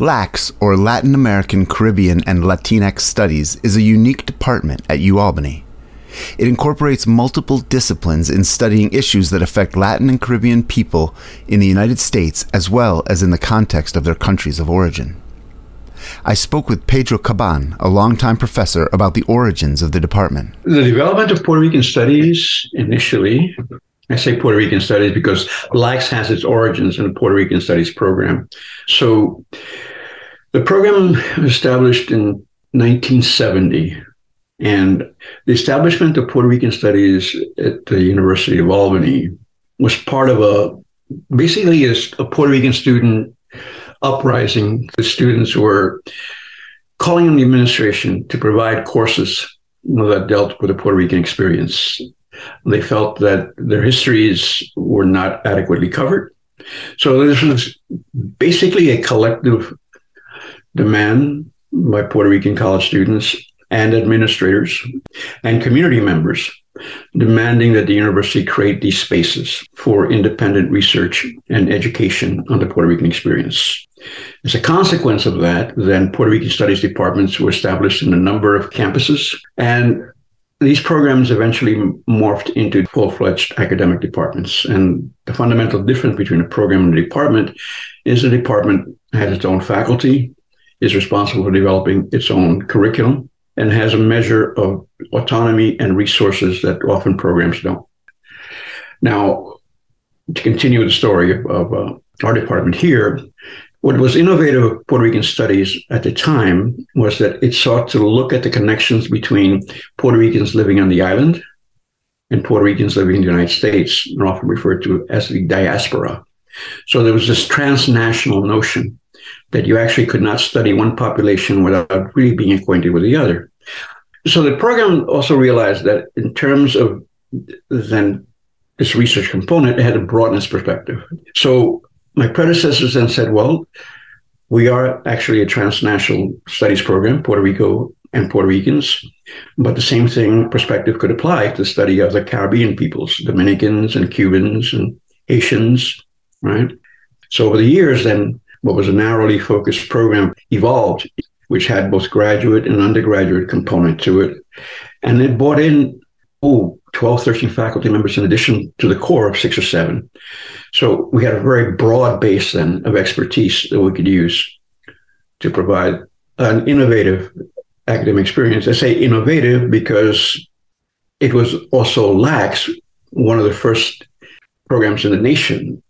LACS, or Latin American, Caribbean, and Latinx Studies, is a unique department at UAlbany. It incorporates multiple disciplines in studying issues that affect Latin and Caribbean people in the United States as well as in the context of their countries of origin. I spoke with Pedro Caban, a longtime professor, about the origins of the department. The development of Puerto Rican studies initially I say Puerto Rican studies because LACS has its origins in the Puerto Rican studies program. So the program was established in 1970. And the establishment of Puerto Rican studies at the University of Albany was part of a basically a, a Puerto Rican student uprising. The students were calling on the administration to provide courses that dealt with the Puerto Rican experience. They felt that their histories were not adequately covered. So this was basically a collective demand by Puerto Rican college students and administrators and community members demanding that the university create these spaces for independent research and education on the Puerto Rican experience. As a consequence of that, then Puerto Rican studies departments were established in a number of campuses, and these programs eventually morphed into full fledged academic departments. And the fundamental difference between a program and a department is the department has its own faculty, is responsible for developing its own curriculum, and has a measure of autonomy and resources that often programs don't. Now, to continue the story of, of uh, our department here, what was innovative of Puerto Rican studies at the time was that it sought to look at the connections between Puerto Ricans living on the island and Puerto Ricans living in the United States, and often referred to as the diaspora. So there was this transnational notion that you actually could not study one population without really being acquainted with the other. So the program also realized that in terms of then this research component, it had a broadness perspective. So my predecessors then said, well, we are actually a transnational studies program, Puerto Rico and Puerto Ricans, but the same thing perspective could apply to the study of the Caribbean peoples, Dominicans and Cubans and Haitians, right? So over the years, then what was a narrowly focused program evolved, which had both graduate and undergraduate component to it. And it brought in, oh, 12, 13 faculty members in addition to the core of six or seven. So we had a very broad base then of expertise that we could use to provide an innovative academic experience. I say innovative because it was also LACS, one of the first programs in the nation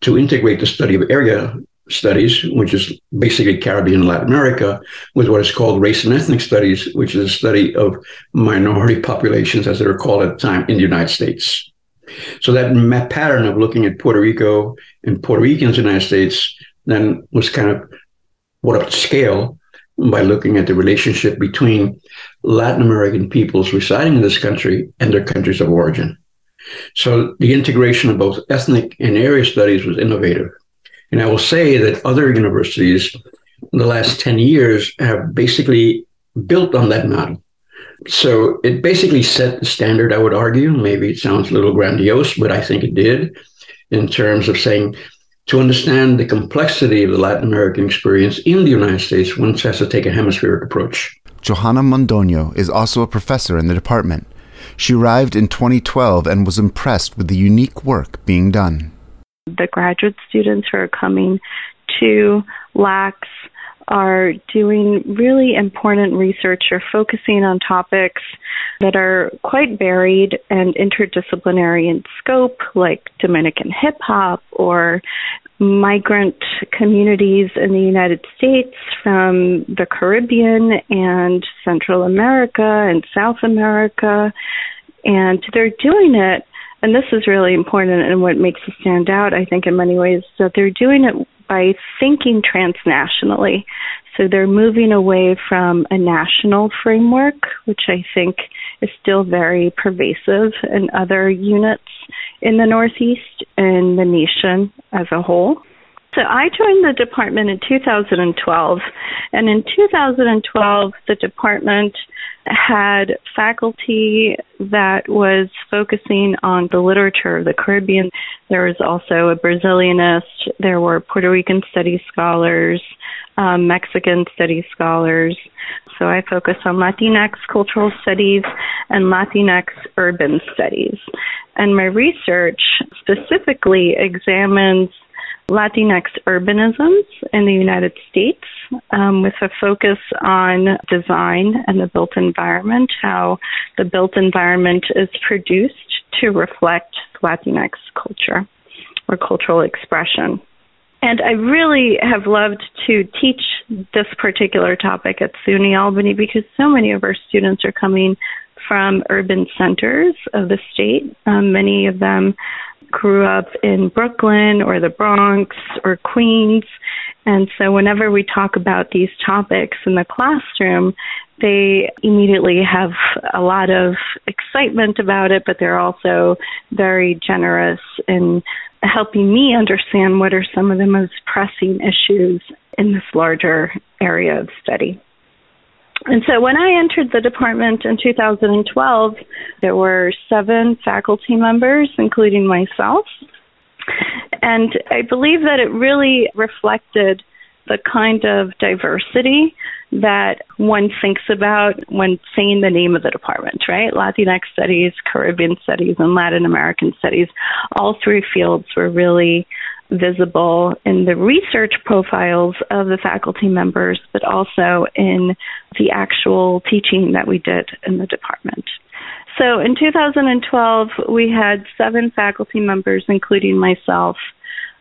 to integrate the study of area studies, which is basically Caribbean and Latin America, with what is called race and ethnic studies, which is a study of minority populations, as they were called at the time, in the United States. So that pattern of looking at Puerto Rico and Puerto Ricans in the United States then was kind of brought up to scale by looking at the relationship between Latin American peoples residing in this country and their countries of origin. So the integration of both ethnic and area studies was innovative. And I will say that other universities in the last 10 years have basically built on that model. So it basically set the standard, I would argue. Maybe it sounds a little grandiose, but I think it did in terms of saying to understand the complexity of the Latin American experience in the United States, one has to take a hemispheric approach. Johana Londoño is also a professor in the department. She arrived in 2012 and was impressed with the unique work being done. The graduate students who are coming to LACS are doing really important research or focusing on topics that are quite varied and interdisciplinary in scope, like Dominican hip hop or migrant communities in the United States from the Caribbean and Central America and South America. And they're doing it and this is really important and what makes it stand out, I think, in many ways, that they're doing it by thinking transnationally. So they're moving away from a national framework, which I think is still very pervasive in other units in the Northeast and the nation as a whole. So I joined the department in 2012, and in 2012, the department had faculty that was focusing on the literature of the Caribbean. There was also a Brazilianist, there were Puerto Rican studies scholars, um, Mexican studies scholars. So I focus on Latinx cultural studies and Latinx urban studies. And my research specifically examines Latinx urbanisms in the United States um, with a focus on design and the built environment, how the built environment is produced to reflect Latinx culture or cultural expression. And I really have loved to teach this particular topic at SUNY Albany because so many of our students are coming from urban centers of the state. Um, many of them grew up in Brooklyn or the Bronx or Queens. And so whenever we talk about these topics in the classroom, they immediately have a lot of excitement about it, but they're also very generous in helping me understand what are some of the most pressing issues in this larger area of study. And so when I entered the department in 2012, there were seven faculty members, including myself. And I believe that it really reflected the kind of diversity that one thinks about when saying the name of the department, right? Latinx studies, Caribbean studies, and Latin American studies. All three fields were really visible in the research profiles of the faculty members, but also in the actual teaching that we did in the department. So in 2012, we had seven faculty members, including myself.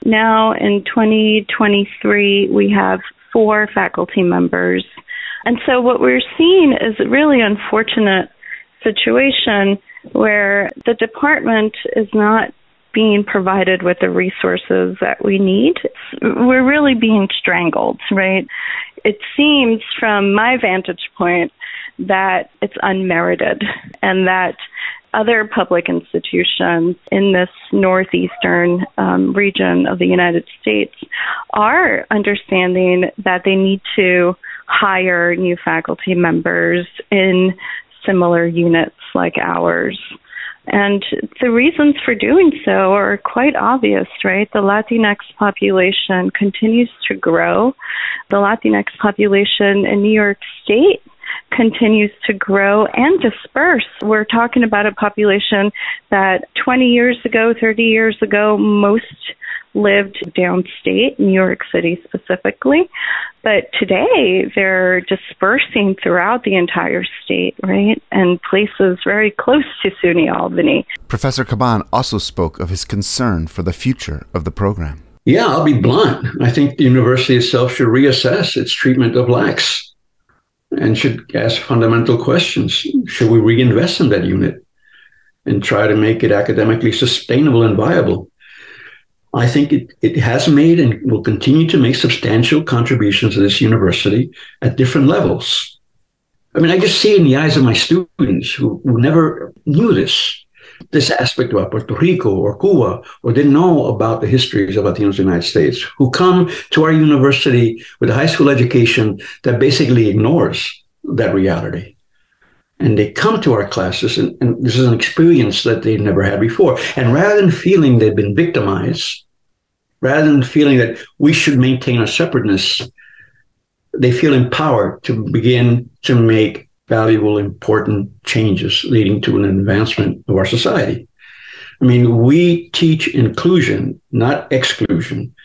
Now in 2023, we have four faculty members. And so what we're seeing is a really unfortunate situation where the department is not being provided with the resources that we need. We're really being strangled, right? It seems from my vantage point that it's unmerited and that other public institutions in this northeastern um, region of the United States are understanding that they need to hire new faculty members in similar units like ours. And the reasons for doing so are quite obvious, right? The Latinx population continues to grow. The Latinx population in New York State continues to grow and disperse. We're talking about a population that 20 years ago, 30 years ago, most lived downstate, New York City specifically. But today they're dispersing throughout the entire state, right? And places very close to SUNY Albany. Professor Caban also spoke of his concern for the future of the program. Yeah, I'll be blunt. I think the university itself should reassess its treatment of LACS and should ask fundamental questions. Should we reinvest in that unit and try to make it academically sustainable and viable? I think it, it has made and will continue to make substantial contributions to this university at different levels. I mean, I just see in the eyes of my students who, who never knew this, this aspect about Puerto Rico or Cuba, or didn't know about the histories of Latinos in the United States, who come to our university with a high school education that basically ignores that reality. And they come to our classes, and, and this is an experience that they've never had before. And rather than feeling they've been victimized, rather than feeling that we should maintain our separateness, they feel empowered to begin to make valuable, important changes leading to an advancement of our society. I mean, we teach inclusion, not exclusion.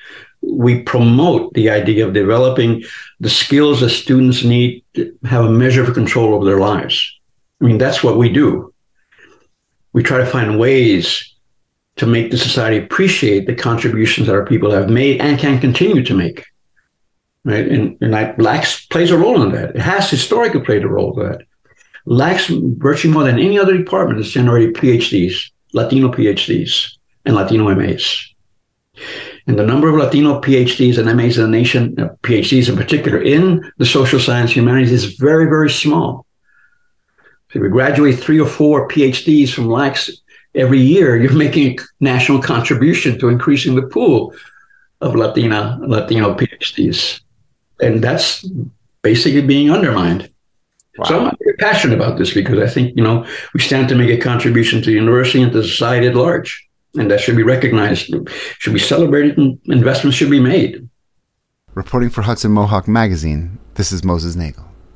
We promote the idea of developing the skills that students need to have a measure of control over their lives. I mean, that's what we do. We try to find ways to make the society appreciate the contributions that our people have made and can continue to make. Right. And, and I, plays a role in that. It has historically played a role in that. LACS, virtually more than any other department, has generated PhDs, Latino PhDs, and Latino MAs. And the number of Latino PhDs and MAs in the nation, uh, PhDs in particular, in the social science humanities is very, very small. So we graduate three or four PhDs from LACS every year you're making a national contribution to increasing the pool of Latina Latino PhDs, and that's basically being undermined. Wow. So I'm very passionate about this because I think, you know, we stand to make a contribution to the university and to society at large. And that should be recognized, should be celebrated, and investments should be made. Reporting for Hudson Mohawk Magazine, this is Moses Nagel.